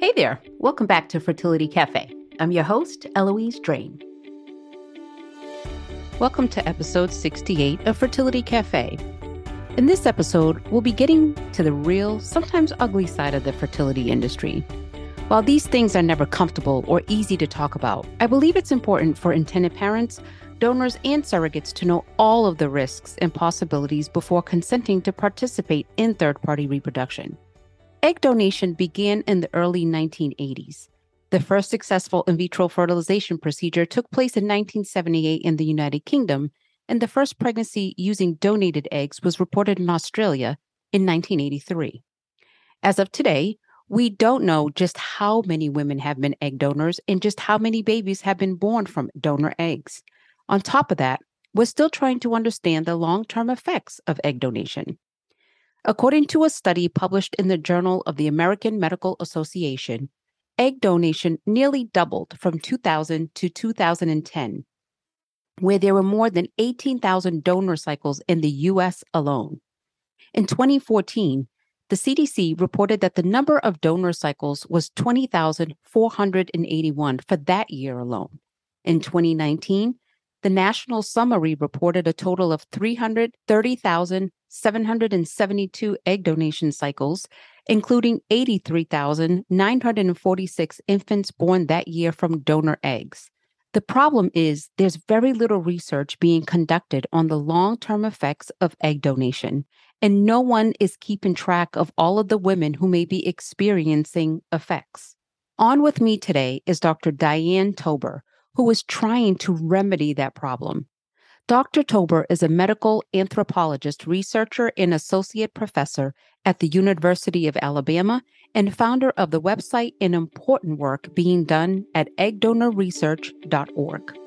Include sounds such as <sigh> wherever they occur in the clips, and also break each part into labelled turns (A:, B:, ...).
A: Hey there, welcome back to Fertility Cafe. I'm your host, Eloise Drain. Welcome to episode 68 of Fertility Cafe. In this episode, we'll be getting to the real, sometimes ugly side of the fertility industry. While these things are never comfortable or easy to talk about, I believe it's important for intended parents, donors, and surrogates to know all of the risks and possibilities before consenting to participate in third party reproduction. Egg donation began in the early 1980s. The first successful in vitro fertilization procedure took place in 1978 in the United Kingdom, and the first pregnancy using donated eggs was reported in Australia in 1983. As of today, we don't know just how many women have been egg donors and just how many babies have been born from donor eggs. On top of that, we're still trying to understand the long term effects of egg donation. According to a study published in the Journal of the American Medical Association, egg donation nearly doubled from 2000 to 2010, where there were more than 18,000 donor cycles in the US alone. In 2014, the CDC reported that the number of donor cycles was 20,481 for that year alone. In 2019, the national summary reported a total of 330,772 egg donation cycles, including 83,946 infants born that year from donor eggs. The problem is there's very little research being conducted on the long term effects of egg donation, and no one is keeping track of all of the women who may be experiencing effects. On with me today is Dr. Diane Tober, who is trying to remedy that problem. Dr. Tober is a medical anthropologist, researcher, and associate professor at the University of Alabama and founder of the website and important work being done at eggdonorresearch.org.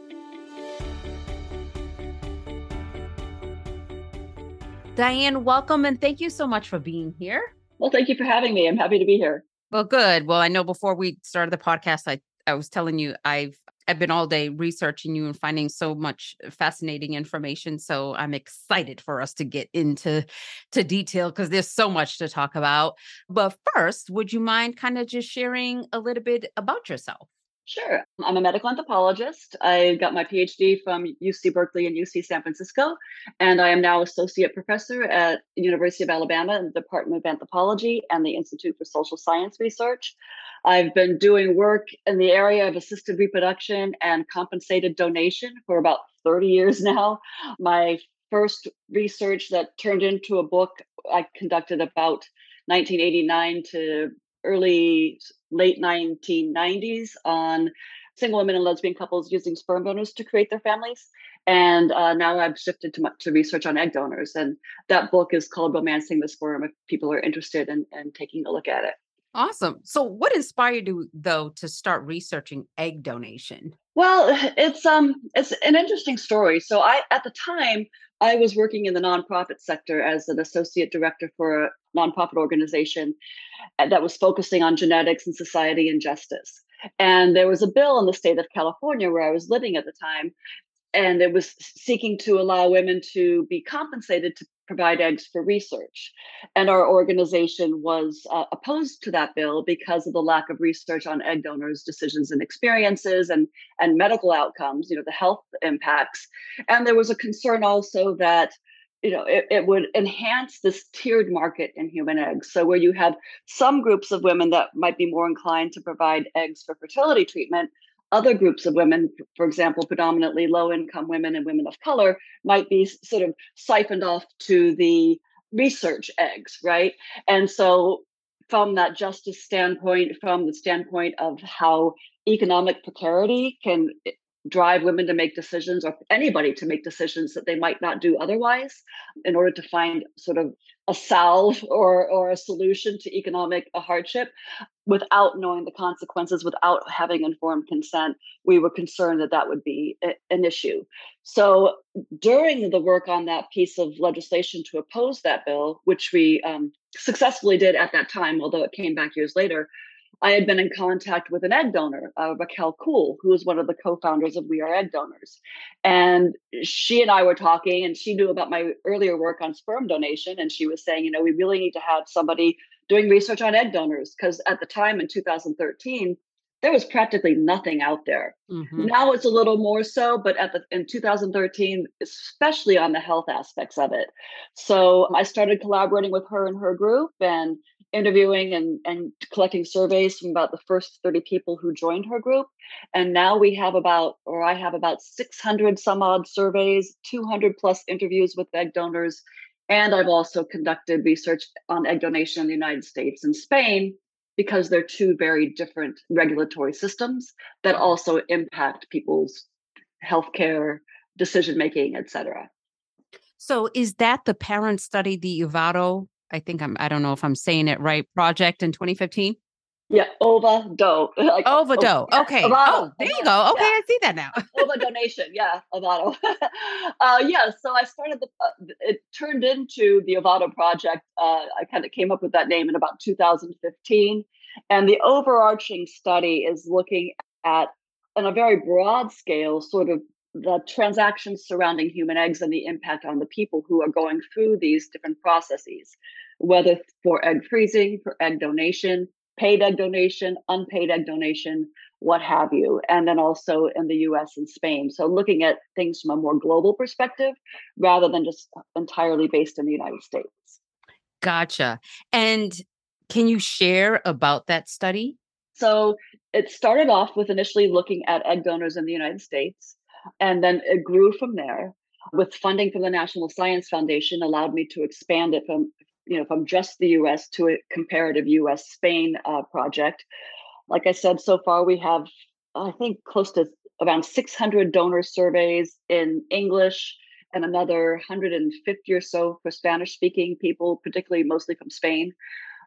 A: Diane, welcome and thank you so much for being here.
B: Well, thank you for having me. I'm happy to be here.
A: Well, good. Well, I know before we started the podcast, I I was telling you I've I've been all day researching you and finding so much fascinating information. So I'm excited for us to get into to detail because there's so much to talk about. But first, would you mind kind of just sharing a little bit about yourself?
B: Sure. I'm a medical anthropologist. I got my PhD from UC Berkeley and UC San Francisco, and I am now associate professor at University of Alabama in the Department of Anthropology and the Institute for Social Science Research. I've been doing work in the area of assisted reproduction and compensated donation for about 30 years <laughs> now. My first research that turned into a book I conducted about 1989 to early late 1990s on single women and lesbian couples using sperm donors to create their families. And uh, now I've shifted to, to research on egg donors. And that book is called Romancing the Sperm if people are interested in, in taking a look at it.
A: Awesome. So what inspired you though to start researching egg donation?
B: Well, <sighs> it's um it's an interesting story. So I at the time I was working in the nonprofit sector as an associate director for a nonprofit organization uh, that was focusing on genetics and society and justice. And there was a bill in the state of California where I was living at the time and it was seeking to allow women to be compensated to provide eggs for research. And our organization was uh, opposed to that bill because of the lack of research on egg donors' decisions and experiences and, and medical outcomes, you know, the health impacts. And there was a concern also that you know it, it would enhance this tiered market in human eggs so where you have some groups of women that might be more inclined to provide eggs for fertility treatment other groups of women, for example, predominantly low income women and women of color, might be sort of siphoned off to the research eggs, right? And so, from that justice standpoint, from the standpoint of how economic precarity can drive women to make decisions or anybody to make decisions that they might not do otherwise in order to find sort of a salve <laughs> or or a solution to economic hardship without knowing the consequences without having informed consent we were concerned that that would be an issue. So during the work on that piece of legislation to oppose that bill which we um, successfully did at that time although it came back years later I had been in contact with an egg donor, uh, Raquel Cool, who is one of the co-founders of We Are Egg Donors, and she and I were talking, and she knew about my earlier work on sperm donation, and she was saying, you know, we really need to have somebody doing research on egg donors because at the time in 2013 there was practically nothing out there. Mm-hmm. Now it's a little more so, but at the in 2013, especially on the health aspects of it. So I started collaborating with her and her group and interviewing and, and collecting surveys from about the first 30 people who joined her group. And now we have about, or I have about 600 some odd surveys, 200 plus interviews with egg donors. And I've also conducted research on egg donation in the United States and Spain because they're two very different regulatory systems that also impact people's healthcare decision making, et cetera.
A: So, is that the parent study, the Ovado? I think I'm. I don't know if I'm saying it right. Project in 2015.
B: Yeah, Ova Do. <laughs>
A: Like, Ova. Yeah, okay. Ovado. Oh, there you go. Okay, yeah. I see that now. <laughs>
B: Ova donation. Yeah, Ovado. <laughs> uh, yeah. So I started the. Uh, it turned into the Ovado project. Uh, I kind of came up with that name in about 2015, and the overarching study is looking at, on a very broad scale, sort of the transactions surrounding human eggs and the impact on the people who are going through these different processes, whether for egg freezing, for egg donation, paid egg donation, unpaid egg donation, what have you, and then also in the US and Spain. So looking at things from a more global perspective rather than just entirely based in the United States.
A: Gotcha. And can you share about that study?
B: So it started off with initially looking at egg donors in the United States, and then it grew from there. With funding from the National Science Foundation, allowed me to expand it from you know, from just the US to a comparative US Spain uh, project. Like I said, so far we have, I think, close to around 600 donor surveys in English and another 150 or so for Spanish speaking people, particularly mostly from Spain.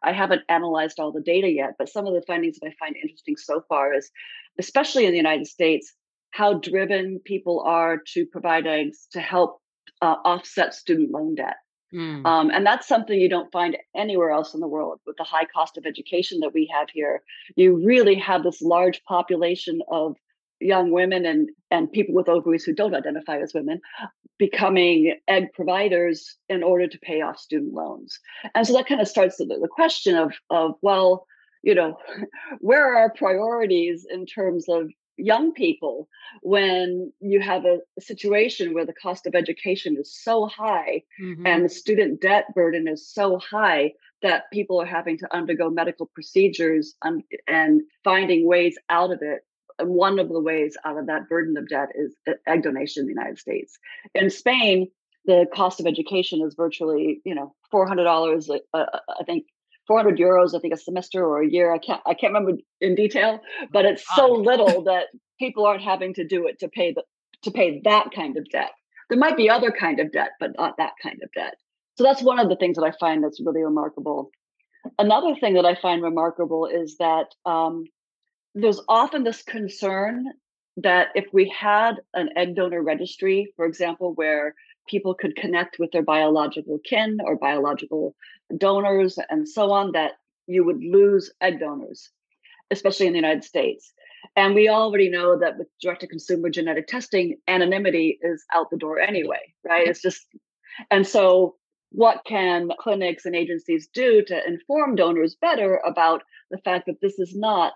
B: I haven't analyzed all the data yet, but some of the findings that I find interesting so far is, especially in the United States, how driven people are to provide eggs to help uh, offset student loan debt. Mm. Um, and that's something you don't find anywhere else in the world with the high cost of education that we have here. You really have this large population of young women and, and people with ovaries who don't identify as women becoming egg providers in order to pay off student loans. And so that kind of starts the, the question of, of, well, you know, <laughs> where are our priorities in terms of young people when you have a, situation where the cost of education is so high mm-hmm. and the student debt burden is so high that people are having to undergo medical procedures and, and finding ways out of it one of the ways out of that burden of debt is egg donation in the united states in spain the cost of education is virtually you know $400 uh, uh, i think 400 euros, I think, a semester or a year. I can't, I can't remember in detail, but it's so <laughs> little that people aren't having to do it to pay the, to pay that kind of debt. There might be other kind of debt, but not that kind of debt. So that's one of the things that I find that's really remarkable. Another thing that I find remarkable is that um, there's often this concern that if we had an egg donor registry, for example, where people could connect with their biological kin or biological donors and so on, that you would lose egg donors, especially in the United States. And we already know that with direct to consumer genetic testing, anonymity is out the door anyway, right? It's just, and so what can clinics and agencies do to inform donors better about the fact that this is not,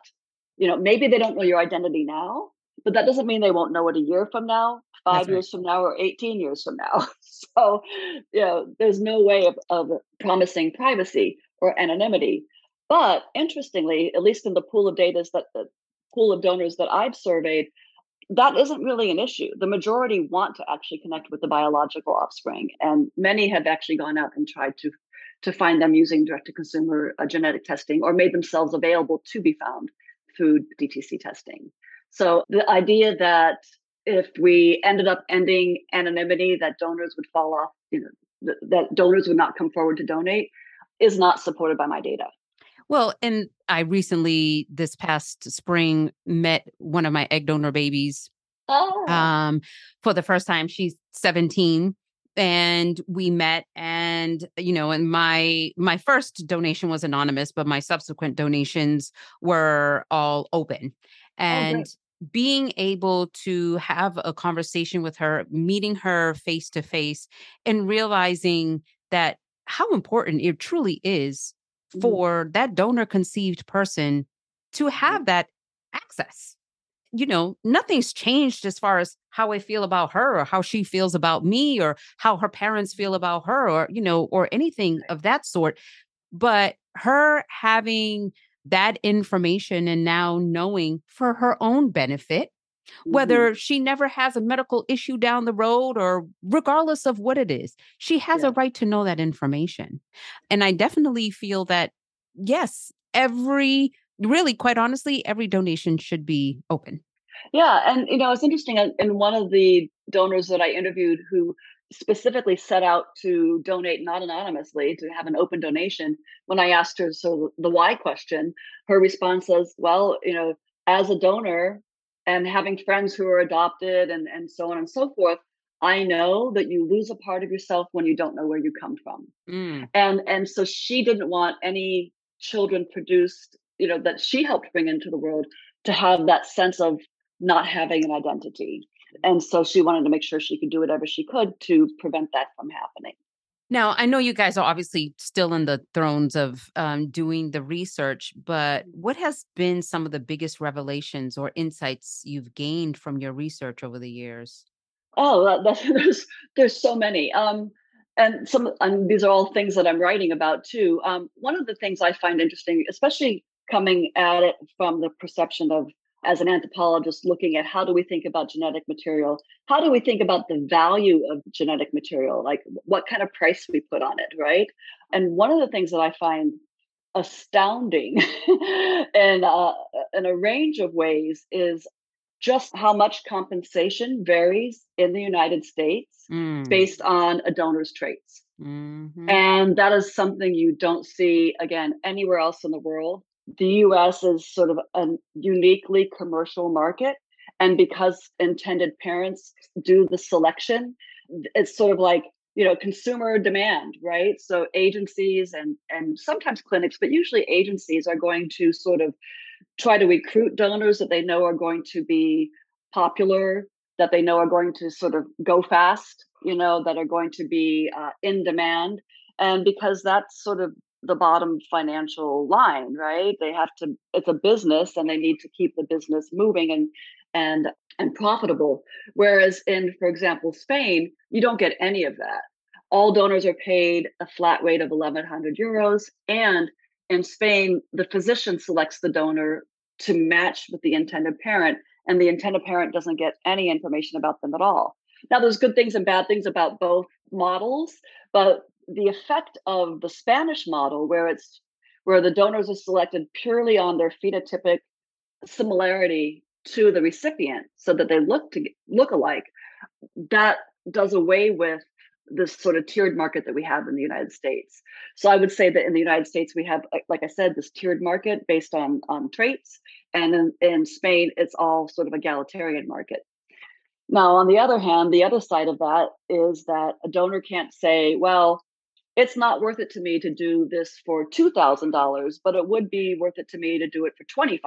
B: you know, maybe they don't know your identity now, but that doesn't mean they won't know it a year from now, five That's years from now, or 18 years from now. <laughs> So, you know, there's no way of, of promising privacy or anonymity. But interestingly, at least in the pool of data that the pool of donors that I've surveyed, that isn't really an issue. The majority want to actually connect with the biological offspring, and many have actually gone out and tried to to find them using direct to consumer uh, genetic testing or made themselves available to be found through DTC testing. So the idea that if we ended up ending anonymity, that donors would fall off, you know, th- that donors would not come forward to donate is not supported by my data.
A: Well, and I recently, this past spring, met one of my egg donor babies oh. um, for the first time. She's 17 and we met and you know and my my first donation was anonymous but my subsequent donations were all open Oh, and oh, being able to have a conversation with her, meeting her face to face, and realizing that how important it truly is mm-hmm. for that donor conceived person to mm-hmm. have that access you know, nothing's changed as far as how I feel about her or how she feels about me or how her parents feel about her or, you know, or anything of that sort. But her having that information and now knowing for her own benefit, mm-hmm. whether she never has a medical issue down the road or regardless of what it is, she has yeah. a right to know that information. And I definitely feel that, yes, every really quite honestly every donation should be open
B: yeah and you know it's interesting and one of the donors that i interviewed who specifically set out to donate not anonymously to have an open donation when i asked her so the why question her response was well you know as a donor and having friends who are adopted and and so on and so forth i know that you lose a part of yourself when you don't know where you come from mm. and and so she didn't want any children produced you know that she helped bring into the world to have that sense of not having an identity and so she wanted to make sure she could do whatever she could to prevent that from happening.
A: Now i know you guys are obviously still in the thrones of um, doing the research but what has been some of the biggest revelations or insights you've gained from your research over the years?
B: Oh <laughs> there's there's so many um, and some and these are all things that i'm writing about too um, one of the things i find interesting especially coming at it from the perception of as an anthropologist looking at how do we think about genetic material? How do we think about the value of genetic material? Like what kind of price we put on it right? And one of the things that i find astounding <laughs> in, uh, in a range of ways is just how much compensation varies in the united states mm. based on a donor's traits. Mm-hmm. and that is something you don't see again anywhere else in the world the US is sort of a uniquely commercial market. And because intended parents do the selection, it's sort of like, you know, consumer demand, right? So agencies and and sometimes clinics, but usually agencies are going to sort of try to recruit donors that they know are going to be popular, that they know are going to sort of go fast, you know, that are going to be uh, in demand. And because that's sort of the bottom financial line right? They have to it's a business and they need to keep the business moving and and and profitable. Whereas in for example spain you don't get any of that. All donors are paid a flat rate of 1100 euros and in spain the physician selects the donor to match with the intended parent and the intended parent doesn't get any information about them at all. Now there's good things and bad things about both models but the effect of the Spanish model, where it's where the donors are selected purely on their phenotypic similarity to the recipient, so that they look to look alike, that does away with this sort of tiered market that we have in the United States. So I would say that in the United States we have, like I said, this tiered market based on on traits, and in, in Spain it's all sort of egalitarian market. Now, on the other hand, the other side of that is that a donor can't say, well, it's not worth it to me to do this for $2,000, but it would be worth it to me to do it for $25,000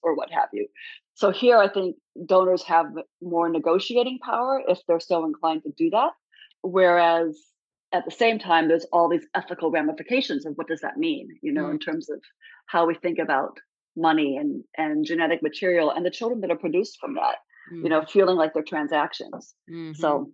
B: or what have you. So here I think donors have more negotiating power if they're so inclined to do that. Whereas at the same time, there's all these ethical ramifications of what does that mean, you know, mm. in terms of how we think about money and, and genetic material and the children that are produced from that, mm. you know, mm. feeling like they're transactions. Mm-hmm. So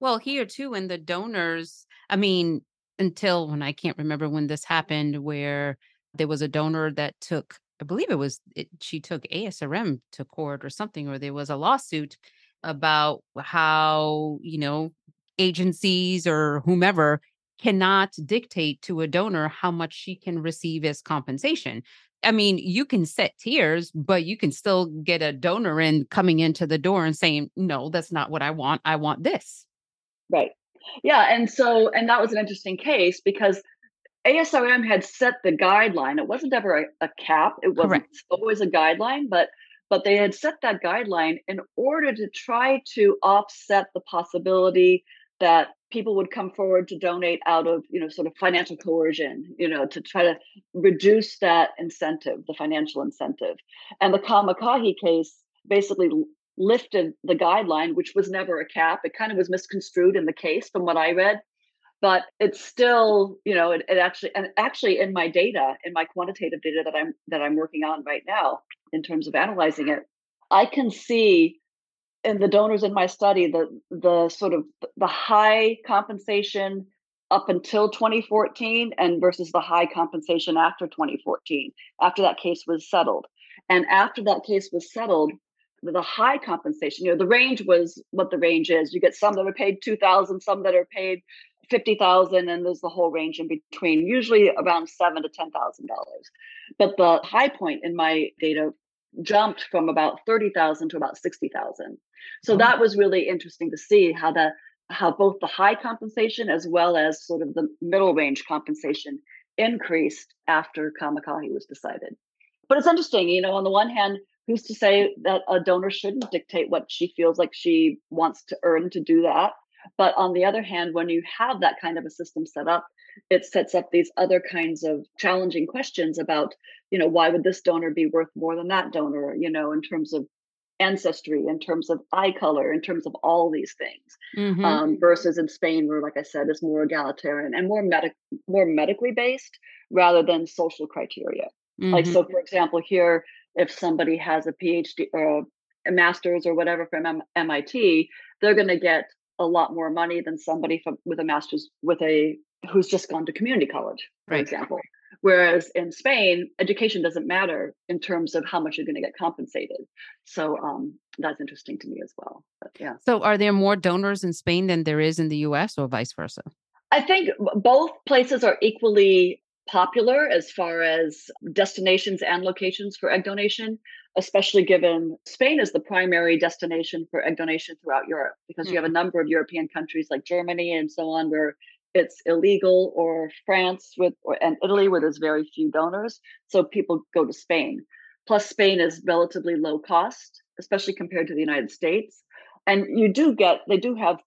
A: well, here too, and the donors, I mean, until when I can't remember when this happened, where there was a donor that took, I believe it was, it, she took ASRM to court or something, or there was a lawsuit about how, you know, agencies or whomever cannot dictate to a donor how much she can receive as compensation. I mean, you can set tiers, but you can still get a donor in coming into the door and saying, no, that's not what I want. I want this.
B: Right. Yeah, and so and that was an interesting case because ASRM had set the guideline. It wasn't ever a, a cap. It wasn't Correct. always a guideline, but but they had set that guideline in order to try to offset the possibility that people would come forward to donate out of you know sort of financial coercion you know to try to reduce that incentive the financial incentive and the kamakahi case basically lifted the guideline, which was never a cap. It kind of was misconstrued in the case from what I read but it's still you know it, it, actually and actually in my data in my quantitative data that i'm that i'm working on right now in terms of analyzing it i can see in the donors in my study the the sort of the high compensation up until 2014 and versus the high compensation after 2014 after that case was settled and after that case was settled the high compensation you know the range was what the range is you get some that are paid 2000 some that are paid 50,000 and there's the whole range in between, usually around seven to $10,000. But the high point in my data jumped from about 30,000 to about 60,000. So that was really interesting to see how the how both the high compensation as well as sort of the middle range compensation increased after Kamakahi was decided. But it's interesting, you know, on the one hand, who's to say that a donor shouldn't dictate what she feels like she wants to earn to do that? But on the other hand, when you have that kind of a system set up, it sets up these other kinds of challenging questions about, you know, why would this donor be worth more than that donor, you know, in terms of ancestry, in terms of eye color, in terms of all these things, mm-hmm. um, versus in Spain, where, like I said, is more egalitarian and more medic, more medically based rather than social criteria. Mm-hmm. Like, so for example, here, if somebody has a PhD or a master's or whatever from M- MIT, they're going to get a lot more money than somebody from, with a master's with a who's just gone to community college, for right. example. Whereas in Spain, education doesn't matter in terms of how much you're going to get compensated. So um, that's interesting to me as well. But, yeah.
A: So are there more donors in Spain than there is in the U.S. or vice versa?
B: I think both places are equally popular as far as destinations and locations for egg donation especially given Spain is the primary destination for egg donation throughout Europe, because mm-hmm. you have a mm-hmm. number of European countries like Germany and so on where it's illegal, or France with or, and Italy where there's very few donors. So people go to Spain. Plus, Spain is relatively low cost, especially compared to the United States. And you do get they do have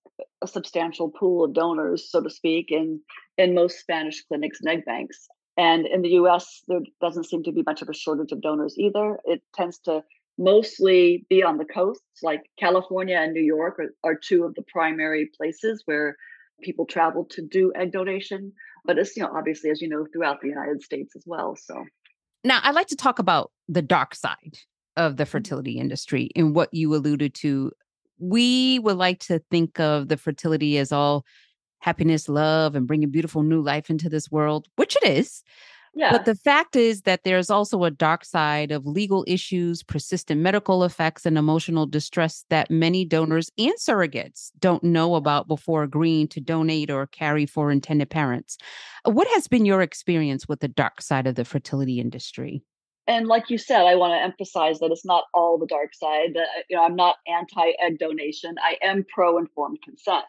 B: a substantial pool of donors, so to speak, in in most Spanish clinics and egg banks. And in the US, there doesn't seem to be much of a shortage of donors either. It tends to mostly be on the coasts, like California and New York are, are two of the primary places where people travel to do egg donation. But it's, you know, obviously, as you know, throughout the United States as well. So
A: now I'd like to talk about the dark side of the mm-hmm. fertility industry and what you alluded to. We would like to think of the fertility as all happiness, love, and bringing beautiful new life into this world, which it is. Yeah. But the fact is that there's also a dark side of legal issues, persistent medical effects, and emotional distress that many donors and surrogates don't know about before agreeing to donate or carry for intended parents. What has been your experience with the dark side of the fertility industry?
B: And like you said, I want to emphasize that it's not all the dark side. That uh, you know, I'm not anti-egg donation. I am pro-informed consent.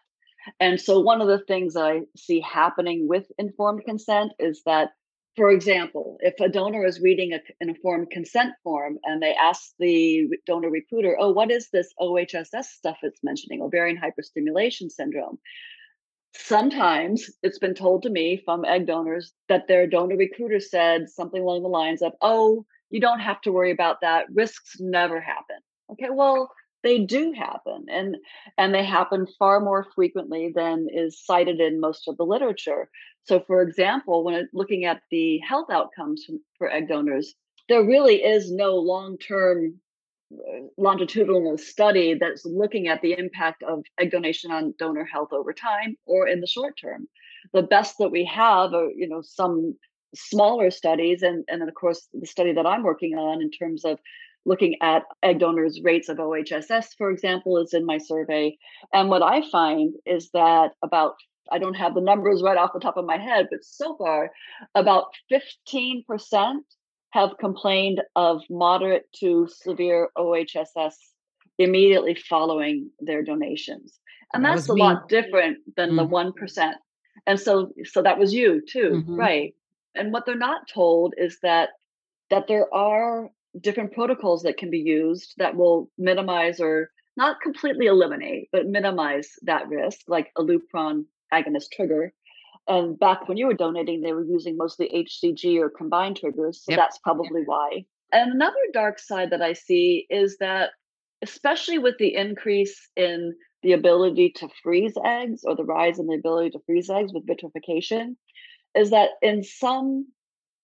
B: And so, one of the things I see happening with informed consent is that, for example, if a donor is reading a, an informed consent form and they ask the donor recruiter, Oh, what is this OHSS stuff it's mentioning, ovarian hyperstimulation syndrome? Sometimes it's been told to me from egg donors that their donor recruiter said something along the lines of, Oh, you don't have to worry about that. Risks never happen. Okay, well, they do happen and and they happen far more frequently than is cited in most of the literature. So for example when looking at the health outcomes for egg donors there really is no long-term uh, longitudinal study that's looking at the impact of egg donation on donor health over time or in the short term. The best that we have are you know some smaller studies and and of course the study that i'm working on in terms of looking at egg donors' rates of OHSS, for example, is in my survey. And what I find is that about I don't have the numbers right off the top of my head, but so far, about 15% have complained of moderate to severe OHSS immediately following their donations. And that that's a me. lot different than mm-hmm. the 1%. And so so that was you too, mm-hmm. right? And what they're not told is that that there are different protocols that can be used that will minimize or not completely eliminate, but minimize that risk, like a Lupron agonist trigger. And back when you were donating, they were using mostly HCG or combined triggers. So yep. that's probably yep. why. And another dark side that I see is that, especially with the increase in the ability to freeze eggs or the rise in the ability to freeze eggs with vitrification is that in some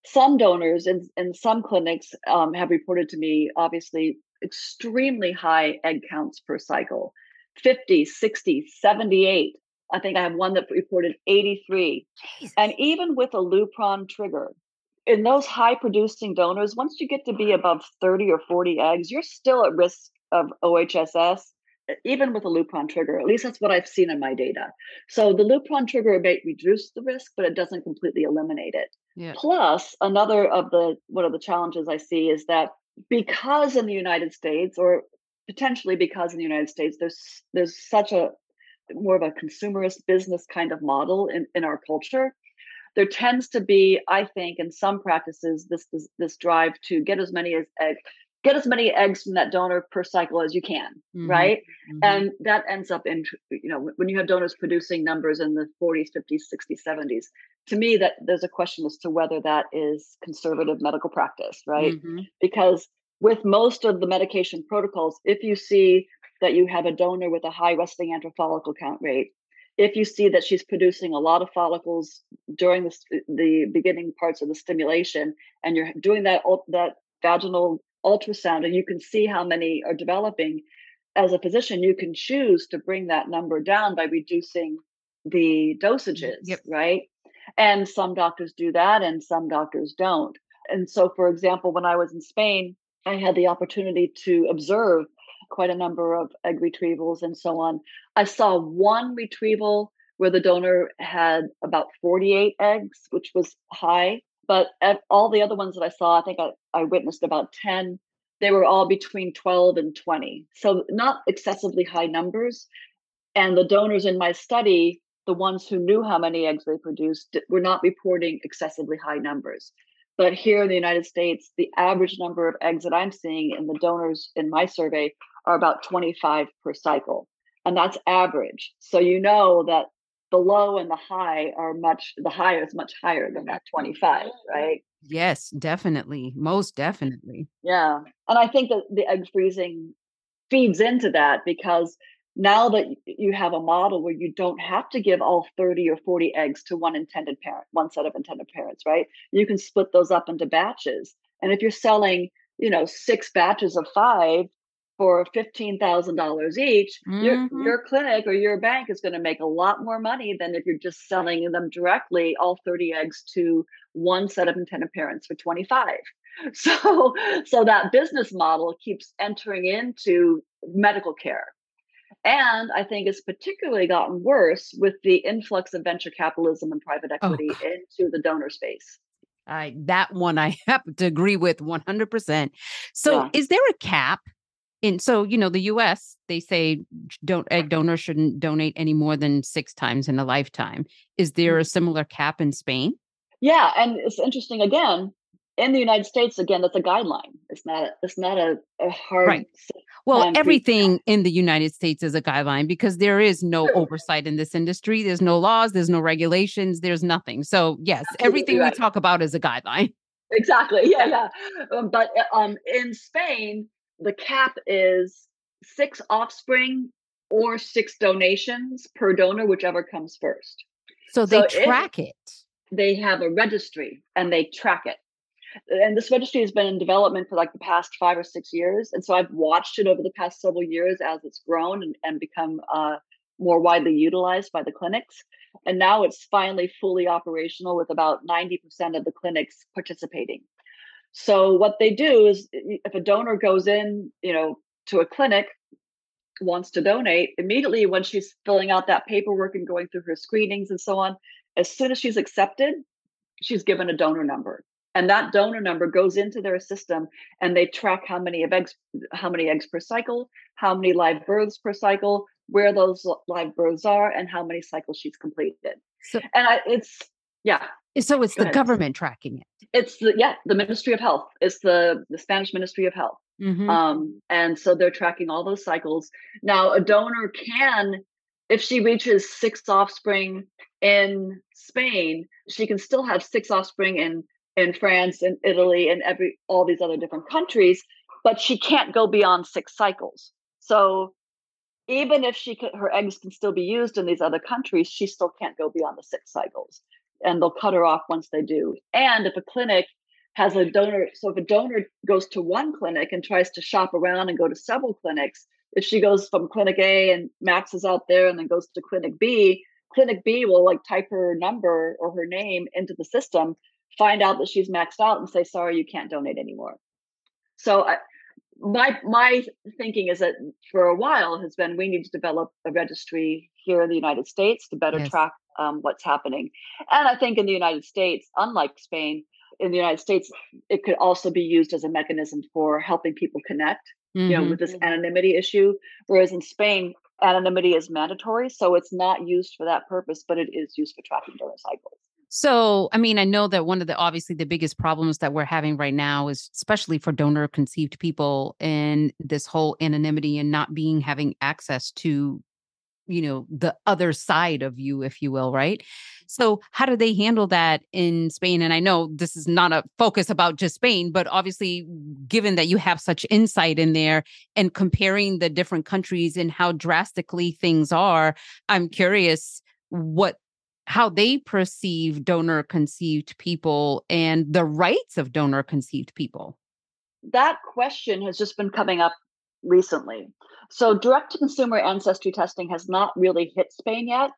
B: some donors and, in some clinics um, have reported to me obviously extremely high egg counts per cycle. 50 60 78 i think i have one that reported 83 Jesus. and even with a lupron trigger in those high producing donors once you get to be above 30 or 40 eggs you're still at risk of ohss even with a lupron trigger at least that's what i've seen in my data so the lupron trigger may reduce the risk but it doesn't completely eliminate it yeah. plus another of the one of the challenges i see is that because in the united states or potentially because in the united states there's there's such a more of a consumerist business kind of model in, in our culture there tends to be i think in some practices this this, this drive to get as many as eggs get as many eggs from that donor per cycle as you can mm-hmm. right mm-hmm. and that ends up in you know when you have donors producing numbers in the 40s 50s 60s 70s to me that there's a question as to whether that is conservative medical practice right mm-hmm. because with most of the medication protocols if you see that you have a donor with a high resting antral follicle count rate if you see that she's producing a lot of follicles during the, the beginning parts of the stimulation and you're doing that that vaginal ultrasound and you can see how many are developing as a physician you can choose to bring that number down by reducing the mm-hmm. dosages yep. right? And some doctors do that and some doctors don't. And so for example when i was in spain i had the opportunity to observe quite a number of egg retrievals and so on. I saw one retrieval where the donor had about 48 eggs which was high but uh, all the other ones that I saw, I think I, I witnessed about 10. They were all between 12 and 20. So not excessively high numbers. And the donors in my study, the ones who knew how many eggs they produced, were not reporting excessively high numbers. But here in the United States, the average number of eggs that I'm seeing in the donors in my survey are about 25 per cycle. And that's average. So you know that the low and the high are much the high is much higher than that 25 right?
A: Yes definitely most definitely.
B: Yeah and i think that the egg freezing feeds into that because now that you have a model where you don't have to give all 30 or 40 eggs to one intended parent one set of intended parents right? You can split those up into batches and if you're selling you know six batches of five for $15,000 each, mm-hmm. your, your clinic or your bank is going to make a lot more money than if you're just selling them directly, all 30 eggs to one set of intended parents for 25. <laughs> So, so that business model keeps entering into medical care. And I think it's particularly gotten worse with the influx of venture capitalism and private oh, equity oh. into the donor space.
A: I, that one I <laughs> have to agree with 100%. So, yeah. is there a cap and so you know the us they say don't egg donors shouldn't donate any more than six times in a lifetime. Is there mm. a similar cap in spain?
B: Yeah and it's interesting again in the united states again that's a guideline. It's not a, it's not a, a hard right.
A: well everything in the united states is a guideline because there is no sure. oversight in this industry. There's no laws there's no regulations there's nothing. So yes Absolutely everything right. we talk about is a guideline.
B: Exactly yeah yeah. Um, but uh, um in spain the cap is six offspring or six donations per donor, whichever comes first.
A: So they so track it.
B: They have a registry and they track it. And this registry has been in development for like the past five or six years. And so I've watched it over the past several years as it's grown and, and become uh, more widely utilized by the clinics. And now it's finally fully operational with about 90% of the clinics participating. So what they do is if a donor goes in, you know, to a clinic, wants to donate, immediately when she's filling out that paperwork and going through her screenings and so on, as soon as she's accepted, she's given a donor number. And that donor number goes into their system and they track how many of eggs how many eggs per cycle, how many live births per cycle, where those live births are, and how many cycles she's completed. So, and I, it's yeah,
A: so it's Go the ahead. government tracking it.
B: It's the yeah, the Ministry of Health. It's the the Spanish Ministry of Health. Mm-hmm. Um, and so they're tracking all those cycles. Now, a donor can, if she reaches six offspring in Spain, she can still have six offspring in in France and Italy and every all these other different countries, but she can't go beyond six cycles. So even if she could, her eggs can still be used in these other countries, she still can't go beyond the six cycles, and they'll cut her off once they do. And if a clinic has a donor, so if a donor goes to one clinic and tries to shop around and go to several clinics, if she goes from clinic A and maxes out there and then goes to clinic B, clinic B will like type her number or her name into the system, find out that she's maxed out, and say, "Sorry, you can't donate anymore." So I, my my thinking is that for a while has been we need to develop a registry here in the United States to better yes. track um, what's happening. And I think in the United States, unlike Spain, in the United States, it could also be used as a mechanism for helping people connect. Mm-hmm. You know, with this mm-hmm. anonymity issue, whereas in Spain, anonymity is mandatory, so it's not used for that purpose, but it is used for tracking donor cycles.
A: So, I mean, I know that one of the obviously the biggest problems that we're having right now is especially for donor conceived people and this whole anonymity and not being having access to you know the other side of you if you will right so how do they handle that in spain and i know this is not a focus about just spain but obviously given that you have such insight in there and comparing the different countries and how drastically things are i'm curious what how they perceive donor conceived people and the rights of donor conceived people?
B: That question has just been coming up recently. So, direct to consumer ancestry testing has not really hit Spain yet.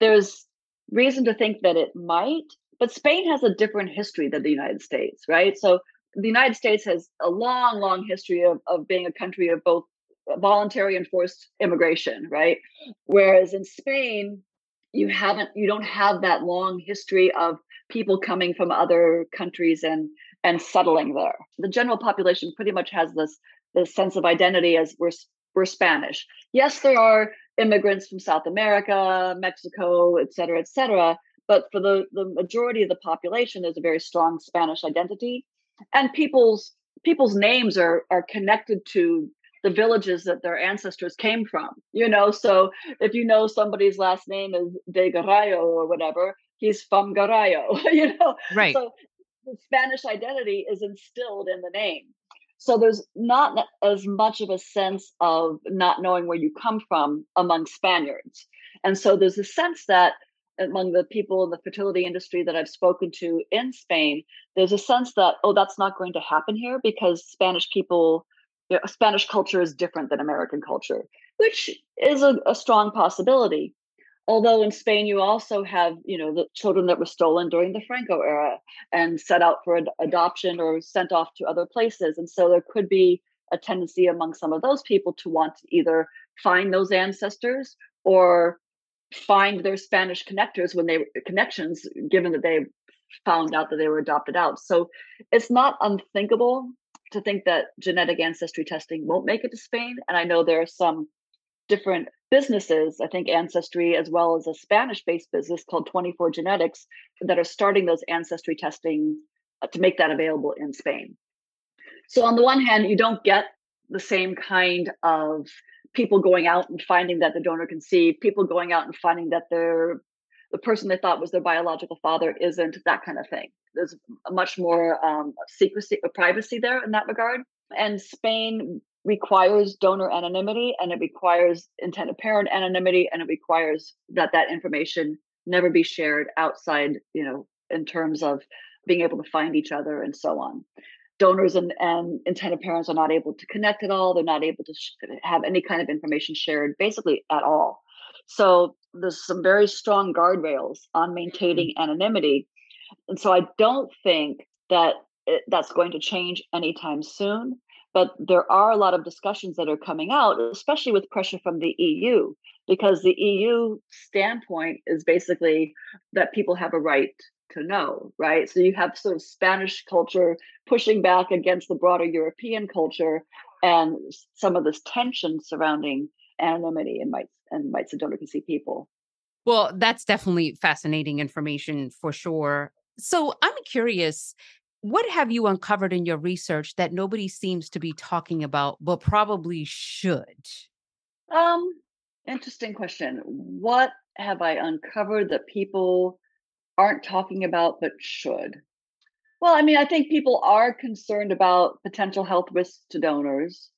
B: There's reason to think that it might, but Spain has a different history than the United States, right? So, the United States has a long, long history of, of being a country of both voluntary and forced immigration, right? Whereas in Spain, you haven't you don't have that long history of people coming from other countries and and settling there the general population pretty much has this this sense of identity as we're we're spanish. Yes there are immigrants from south america mexico et cetera et cetera but for the the majority of the population there's a very strong spanish identity. And people's people's names are are connected to the villages that their ancestors came from you know? So if you know somebody's last name is de Garayo or whatever he's from Garayo, <laughs> you know?
A: Right.
B: So the spanish identity is instilled in the name so there's not as much of a sense of not knowing where you come from among spaniards and so there's a sense that among the people in the fertility industry that I've spoken to in Spain, there's a sense that, oh, that's not going to happen here because Spanish people you know, Spanish culture is different than American culture, which is a, a strong possibility. Although in Spain, you also have, you know, the children that were stolen during the Franco era and set out for ad- adoption or sent off to other places. And so there could be a tendency among some of those people to want to either find those ancestors or find their Spanish connectors when they connections, given that they found out that they were adopted out. So it's not unthinkable to think that genetic ancestry testing won't make it to Spain. And I know there are some different businesses, I think Ancestry, as well as a Spanish based business called 24 Genetics, that are starting those ancestry testing uh, to make that available in Spain. So, on the one hand, you don't get the same kind of people going out and finding that the donor conceived, people going out and finding that they're the person they thought was their biological father isn't that kind of thing there's much more um, secrecy or privacy there in that regard and spain requires donor anonymity and it requires intended parent anonymity and it requires that that information never be shared outside you know in terms of being able to find each other and so on donors and, and intended parents are not able to connect at all they're not able to sh- have any kind of information shared basically at all so there's some very strong guardrails on mm-hmm. maintaining anonymity. And so I don't think that it, that's going to change anytime soon. But there are a lot of discussions that are coming out, especially with pressure from the EU, because the EU standpoint is basically that people have a right to know, right? So you have sort of Spanish culture pushing back against the broader European culture and some of this tension surrounding anonymity and might and might donor conceived people.
A: Well, that's definitely fascinating information for sure. So I'm curious, what have you uncovered in your research that nobody seems to be talking about, but probably should?
B: Um, interesting question. What have I uncovered that people aren't talking about but should? Well, I mean, I think people are concerned about potential health risks to donors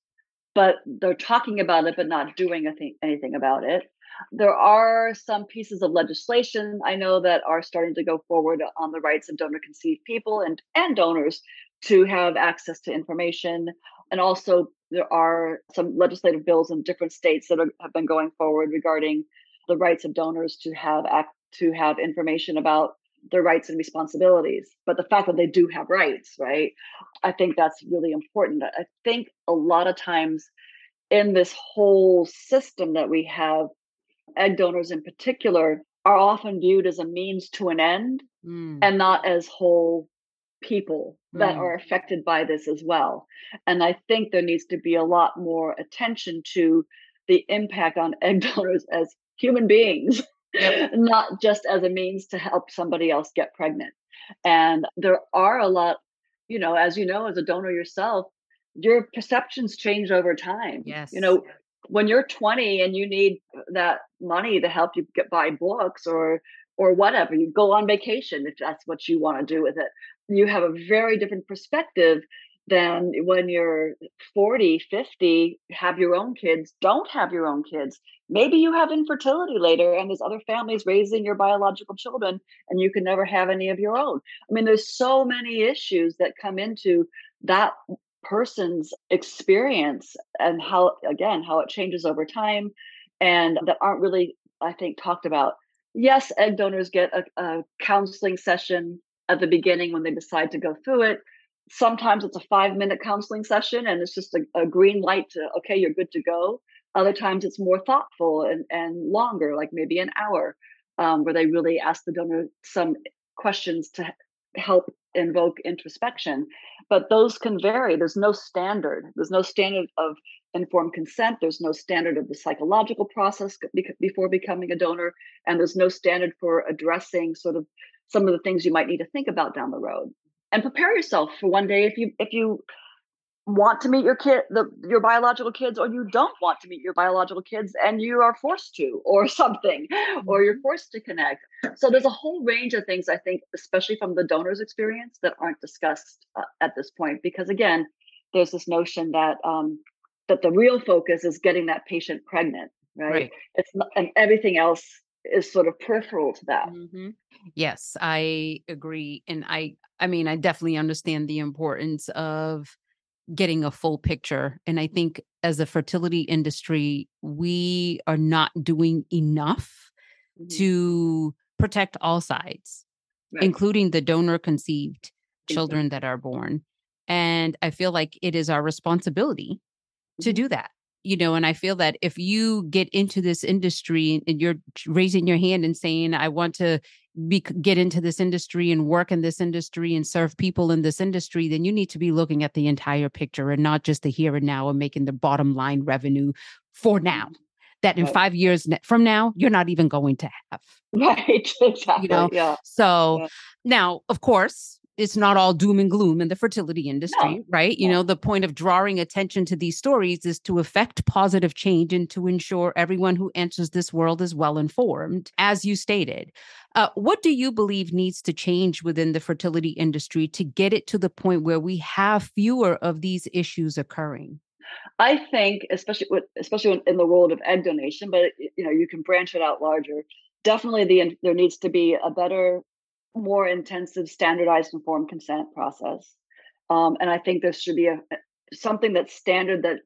B: but they're talking about it, but not doing anything, anything about it. There are some pieces of legislation I know that are starting to go forward on the rights of donor conceived people and, and donors to have access to information. And also, there are some legislative bills in different states that are, have been going forward regarding the rights of donors to have act, to have information about their rights and responsibilities. But the fact that they do have rights, right? I think that's really important. I think a lot of times in this whole system that we have, egg donors in particular are often viewed as a means to an end mm. and not as whole people that mm. are affected by this as well. And I think there needs to be a lot more attention to the impact on egg <laughs> donors as human beings, yep. not just as a means to help somebody else get pregnant. And there are a lot, you know, as you know, as a donor yourself, your perceptions change over time.
A: Yes.
B: You know, when you're 20 and you need that money to help you get buy books or or whatever, you go on vacation if that's what you want to do with it. You have a very different perspective than when you're 40, 50, have your own kids, don't have your own kids. Maybe you have infertility later and there's other families raising your biological children and you can never have any of your own. I mean, there's so many issues that come into that person's experience and how again how it changes over time and that aren't really i think talked about. Yes egg donors get a, a counseling session at the beginning when they decide to go through it. Sometimes it's a five minute counseling session and it's just a, a, green light to okay you're good to go. Other times it's more thoughtful and, and longer like maybe an hour um, where they really ask the donor some questions to help invoke introspection but those can vary. There's no standard. There's no standard of informed consent. There's no standard of the psychological process before becoming a donor and there's no standard for addressing sort of some of the things you might need to think about down the road. And prepare yourself for one day if you if you want to meet your kid the your biological kids or you don't want to meet your biological kids and you are forced to <laughs> or something or you're mm-hmm. forced to connect so there's a whole range of things i think especially from the donor's experience that aren't discussed uh, at this point because again there's this notion that um, that the real focus is getting that patient pregnant right, right. it's not, and everything else is sort of peripheral to that
A: mm-hmm. yes i agree and i i mean i definitely understand the importance of getting a full picture. And I think as a fertility industry, we are not doing enough mm-hmm. to protect all sides, right. including the donor conceived children that are born. And I feel like it is our responsibility mm-hmm. to do that you know and i feel that if you get into this industry and you're raising your hand and saying i want to be, get into this industry and work in this industry and serve people in this industry then you need to be looking at the entire picture and not just the here and now and making the bottom line revenue for now that in right. five years from now you're not even going to have <laughs>
B: right exactly
A: you know yeah so yeah. now of course it's not all doom and gloom in the fertility industry, no. right? You know, the point of drawing attention to these stories is to effect positive change and to ensure everyone who enters this world is well informed, as you stated. Uh, what do you believe needs to change within the fertility industry to get it to the point where we have fewer of these issues occurring?
B: I think, especially with, especially in the world of egg donation, but you know, you can branch it out larger. Definitely, the there needs to be a better more intensive standardized informed consent process. Um, and I think there should be a something that's standard that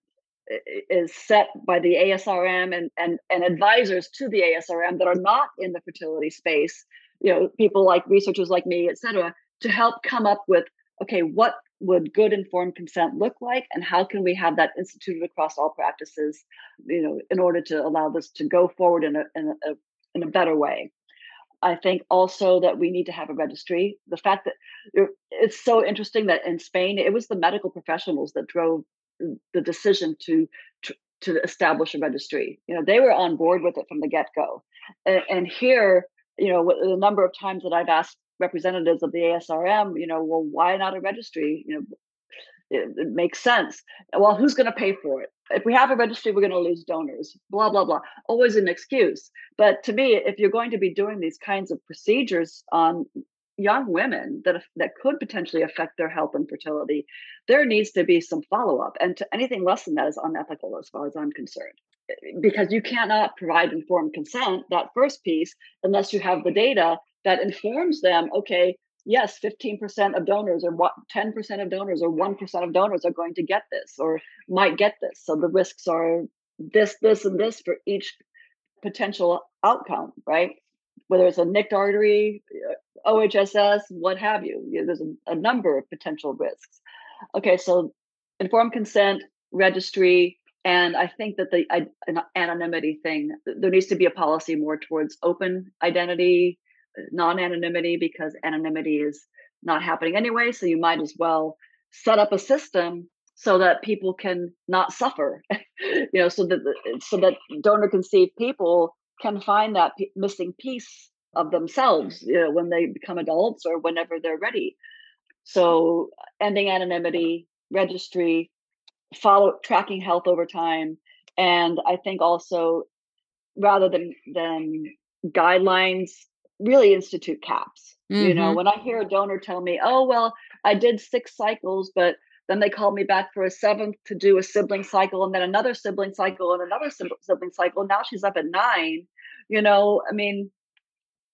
B: is set by the ASRM and, and, and advisors to the ASRM that are not in the fertility space, you know, people like researchers like me, et cetera, to help come up with, okay, what would good informed consent look like and how can we have that instituted across all practices, you know, in order to allow this to go forward in a, in a, in a better way. I think also that we need to have a registry. The fact that it's so interesting that in Spain, it was the medical professionals that drove the decision to, to, establish a registry. You know, they were on board with it from the get go. And, and, here, you know, the number of times that I've asked representatives of the ASRM, you know, well, why not a registry? You know, it, makes sense. Well, who's going to pay for it? If we have a registry, we're going to lose donors. Blah blah blah. Always an excuse. But to me, if you're going to be doing these kinds of procedures on young women that that could potentially affect their health and fertility, there needs to be some follow up. And to anything less than that is unethical, as far as I'm concerned, because you cannot provide informed consent. That first piece, unless you have the data that informs them. Okay, yes, 15% of donors or what 10% of donors or 1% of donors are going to get this or might get this. So the risks are this, this, and this for each potential outcome, right? Whether it's a nicked artery, uh, OHSS, what have you. There's a, a number of potential risks. Okay, so informed consent, registry, and I think that the anonymity thing, there needs to be a policy more towards open identity, non anonymity, because anonymity is not happening anyway. So you might as well set up a system so that people can not suffer <laughs> you know so that so that donor conceived people can find that p- missing piece of themselves you know when they become adults or whenever they're ready so ending anonymity registry follow tracking health over time and i think also rather than than guidelines really institute caps mm-hmm. you know mm-hmm. when i hear a donor tell me oh well i did six cycles but then they called me back for a seventh to do a sibling cycle, and then another sibling cycle, and another sibling cycle. Now she's up at nine. You know, I mean,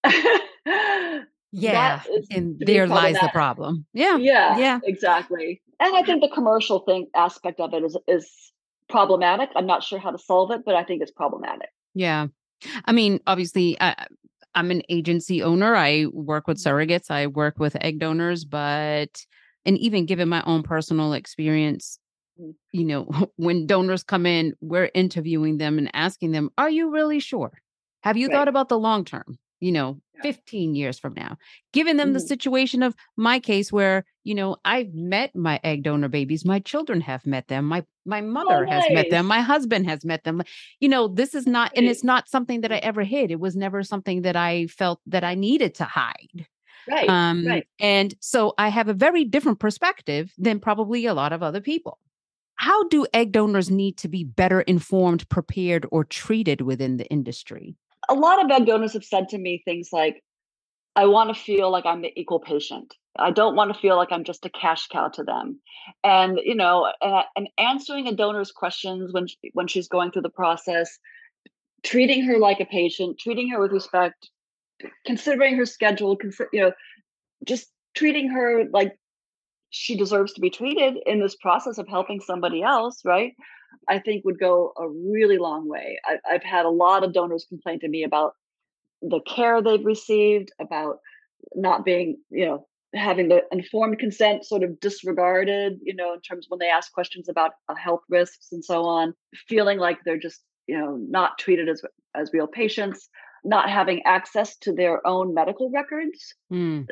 B: <laughs>
A: yeah, and there lies the problem. Yeah,
B: yeah, yeah, exactly. And I think the commercial thing aspect of it is is problematic. I'm not sure how to solve it, but I think it's problematic.
A: Yeah, I mean, obviously, I'm an agency owner. I work with mm-hmm. surrogates. I work with egg donors, but and even given my own personal experience you know <laughs> when donors come in we're interviewing them and asking them are you really sure have you right. thought about the long term you know. 15 years from now giving them mm-hmm. the situation of my case where you know i've met my egg donor babies my children have met them my my oh, mother oh, nice. has met them my husband has met them you know this is not and it's not something that i ever hid it was never something that i felt that i needed to hide
B: Right. Um, right.
A: And so I have a very different perspective than probably a lot of other people. How do egg donors need to be better informed, prepared, or treated within the industry?
B: A lot of egg donors have said to me things like, I want to feel like I'm the equal patient. I don't want to feel like I'm just a cash cow to them. And you know, and answering a donor's questions when she, when she's going through the process, treating her like a patient, treating her with respect, considering her schedule, you know, just treating her like she deserves to be treated in this process of helping somebody else, right? I think would go a really long way. I, I've had a lot of donors complain to me about the care they've received, about not being, you know, having the informed consent sort of disregarded, you know, in terms when they ask questions about uh, health risks and so on, feeling like they're just, you know, not treated as as real patients not having access to their own medical records. Mm.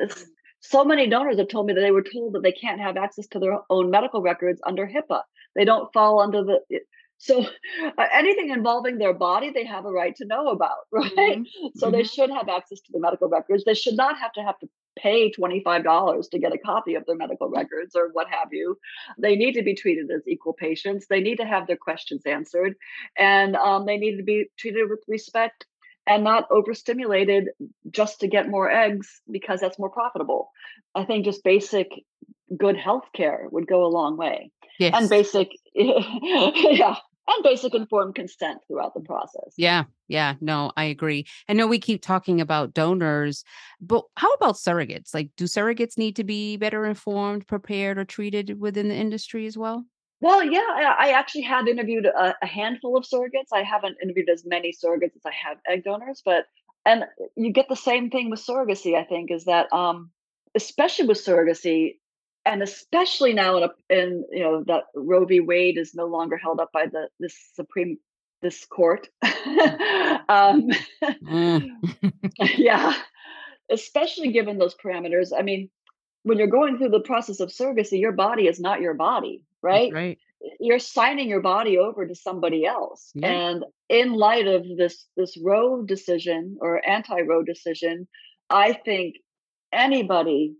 B: So many donors have told me that they were told that they can't have access to their own medical records under HIPAA. They don't fall under the so uh, anything involving their body they have a right to know about, <laughs> right? Mm-hmm. So mm-hmm. they should have access to the medical records. They should not have to have to pay $25 to get a copy of their medical records or what have you. They need to be treated as equal patients. They need to have their questions answered and um, they need to be treated with respect and not overstimulated just to get more eggs because that's more profitable. I think just basic good health care would go a long way. Yes. And basic <laughs> yeah, and basic informed consent throughout the process.
A: Yeah, yeah, no, I agree. I know we keep talking about donors, but how about surrogates? Like, do surrogates need to be better informed, prepared, or treated within the industry as well?
B: Well, yeah, I actually have interviewed a, a, handful of surrogates. I haven't interviewed as many surrogates as I have egg donors, but and you get the same thing with surrogacy. I think is that, um, especially with surrogacy, and especially now in, a, in you know that Roe v. Wade is no longer held up by the this Supreme this court. <laughs> um, <laughs> mm. <laughs> yeah, especially given those parameters. I mean, when you're going through the process of surrogacy, your body is not your body right?
A: right.
B: You're signing your body over to somebody else. Yeah. And in light of this this Roe decision or anti-Roe decision, I think anybody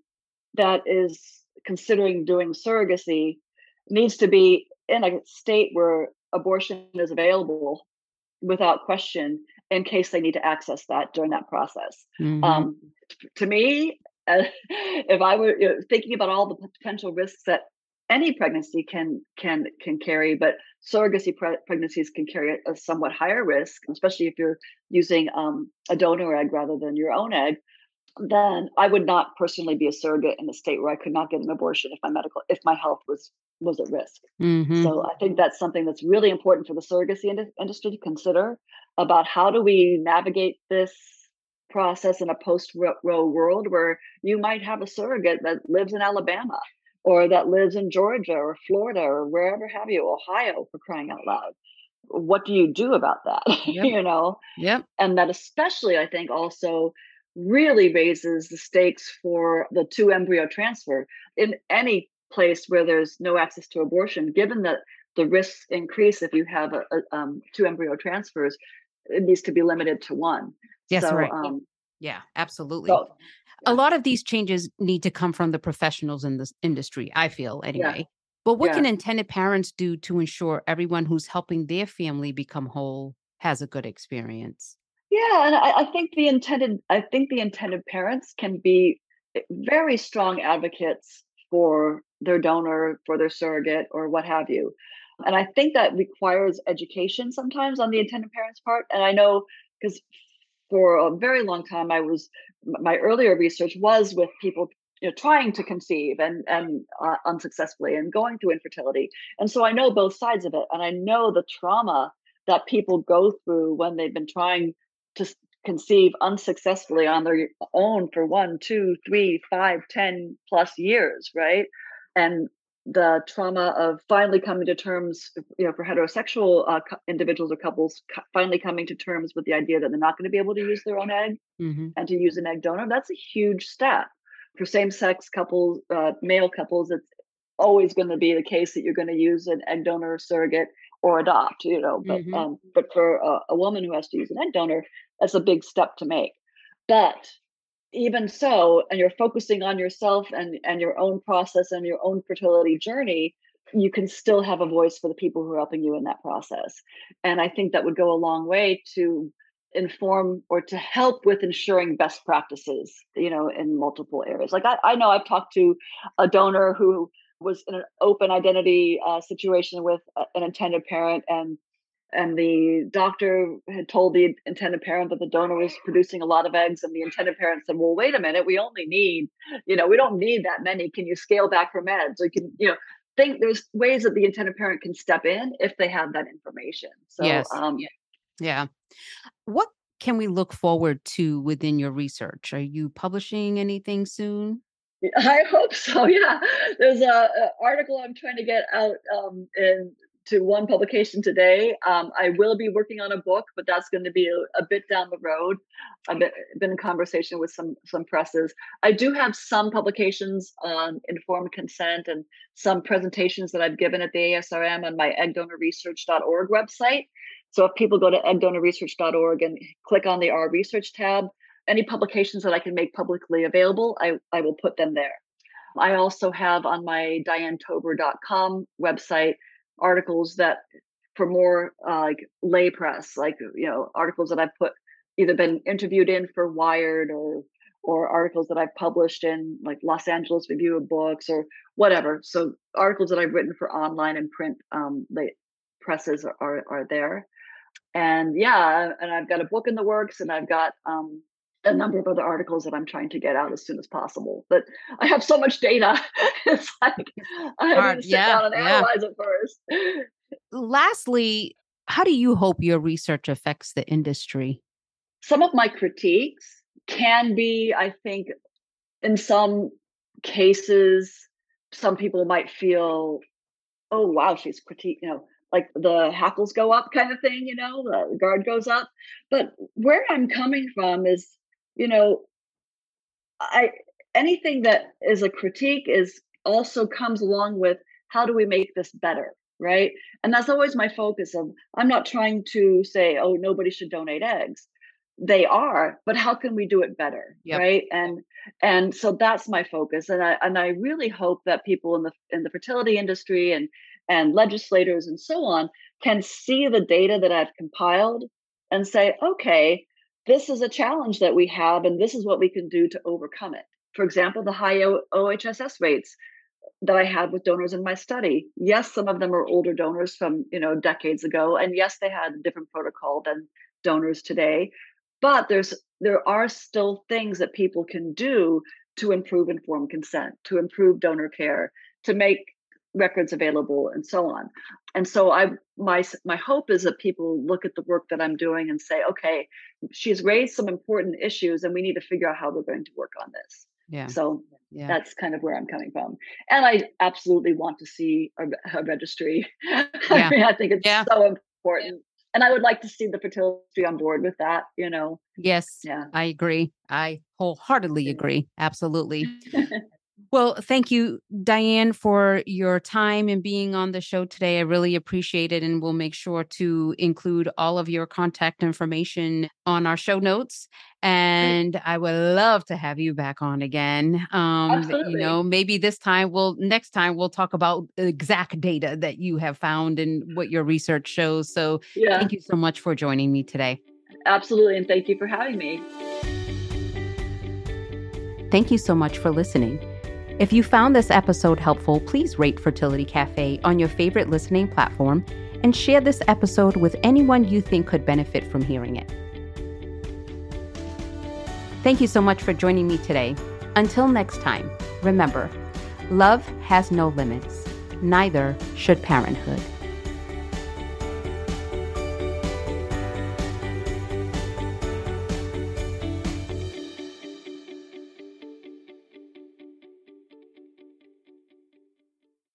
B: that is considering doing surrogacy needs to be in a state where abortion is available without question in case they need to access that during that process. Mm-hmm. Um, to me, And <laughs> if I were you know, thinking about all the potential risks that any pregnancy can can can carry, but surrogacy pre- pregnancies can carry a, a, somewhat higher risk, especially if you're using um, a donor egg rather than your own egg. Then I would not personally be a surrogate in a state where I could not get an abortion if my medical if my health was was at risk. Mm-hmm. So I think that's something that's really important for the surrogacy ind- industry to consider about how do we navigate this process in a post Roe world where you might have a surrogate that lives in Alabama or that lives in Georgia or Florida or wherever have you, Ohio for crying out loud. What do you do about that? <laughs> Yep. you know?
A: Yep.
B: And that especially I think also really raises the stakes for the two embryo transfer in any place where there's no access to abortion, given that the risks increase if you have a, a, um, two embryo transfers, it needs to be limited to one.
A: Yes, so, right. Um, yeah, absolutely. So, yeah. A lot of these changes need to come from the professionals in this industry, I feel anyway. Yeah. But what yeah. can intended parents do to ensure everyone who's helping their family become whole has a good experience?
B: Yeah, and I, I think the intended I think the intended parents can be eh, very strong advocates for their donor, for their surrogate, or what have you. And I think that requires education sometimes on the intended parents' part. And I know because for a very long time, I was my earlier research was with people you know trying to conceive and and uh, unsuccessfully and going through infertility. And so I know both sides of it, and I know the trauma that people go through when they've been trying to conceive unsuccessfully on their own for one, two, three, five, ten plus years, right? And the trauma of finally coming to terms, you know, for heterosexual uh, individuals or couples, finally coming to terms with the idea that they're not going to be able to use their own egg mm-hmm. and to use an egg donor. That's a huge step. For same-sex couples, uh, male couples, it's always going to be the case that you're going to use an egg donor or surrogate or adopt. You know, but mm-hmm. um, but for a, a woman who has to use an egg donor, that's a big step to make. But even so and you're focusing on yourself and and your own process and your own fertility journey you can still have a voice for the people who are helping you in that process and i think that would go a long way to inform or to help with ensuring best practices you know in multiple areas like i, I know i've talked to a donor who was in an open identity uh, situation with an intended parent and and the doctor had told the intended parent that the donor was producing a lot of eggs and the intended parent said well wait a minute we only need you know we don't need that many. Can you scale back her meds? Or you can you know think there's ways that the intended parent can step in if they have that information. So
A: yes. um yeah. yeah. What can we look forward to within your research? Are you publishing anything soon <laughs>
B: I hope so. <laughs> Yeah, there's a, a, article I'm trying to get out um, in to one publication today. Um, I will be working on a book, but that's going to be a, a bit down the road. I've been, in conversation with some some presses. I do have some publications on informed consent and some presentations that I've given at the ASRM on my eggdonorresearch.org website. So if people go to eggdonorresearch.org and click on the R Research tab, any publications that I can make publicly available, I, I will put them there. I also have on my dianetober.com website articles that for more uh, like lay press, like you know articles that I've put either been interviewed in for Wired or or articles that I've published in like Los Angeles Review of Books or whatever. So articles that I've written for online and print um, presses are, are, are there. And yeah, and I've got a book in the works, and I've got um, a number of other articles that I'm trying to get out as soon as possible. But I have so much data. <laughs> it's like I have to sit yeah, down and yeah. analyze it first.
A: Lastly, how do you hope your research affects the industry?
B: Some of my critiques can be, I think, in some cases, some people might feel, oh wow, she's critique, you know, like the hackles go up kind of thing, you know, the guard goes up. But where I'm coming from is you know, I anything that is a critique is also comes along with how do we make this better, right? And that's always my focus of I'm not trying to say, oh, nobody should donate eggs. They are, but how can we do it better? Yep. Right. And and so that's my focus. And I and I really hope that people in the in the fertility industry and and legislators and so on can see the data that I've compiled and say, okay, this is a challenge that we have and this is what we can do to overcome it for example, the high OHSS rates that I had with donors in my study. Yes, some of them are older donors from you know decades ago, and yes, they had a different protocol than donors today. But there's there are still things that people can do to improve informed consent, to improve donor care, to make records available, and so on. And so I my my hope is that people look at the work that I'm doing and say, okay, she's raised some important issues, and we need to figure out how we're going to work on this.
A: Yeah.
B: So yeah. that's kind of where I'm coming from. And I absolutely want to see a, a registry. <laughs> Yeah. I mean, I think it's yeah. so important. And I would like to see the fertility on board with that, you know.
A: Yes. Yeah. I agree. I wholeheartedly agree. Absolutely. <laughs> Well, thank you, Diane, for your time and being on the show today. I really appreciate it. And we'll make sure to include all of your contact information on our show notes. And I would love to have you back on again. Um, Absolutely. you know, maybe this time we'll next time we'll talk about the exact data that you have found and what your research shows. So yeah. thank you so much for joining me today.
B: Absolutely. And thank you for having me.
A: Thank you so much for listening. If you found this episode helpful, please rate Fertility Cafe on your favorite listening platform and share this episode with anyone you think could benefit from hearing it. Thank you so much for joining me today. Until next time, remember love has no limits, neither should parenthood.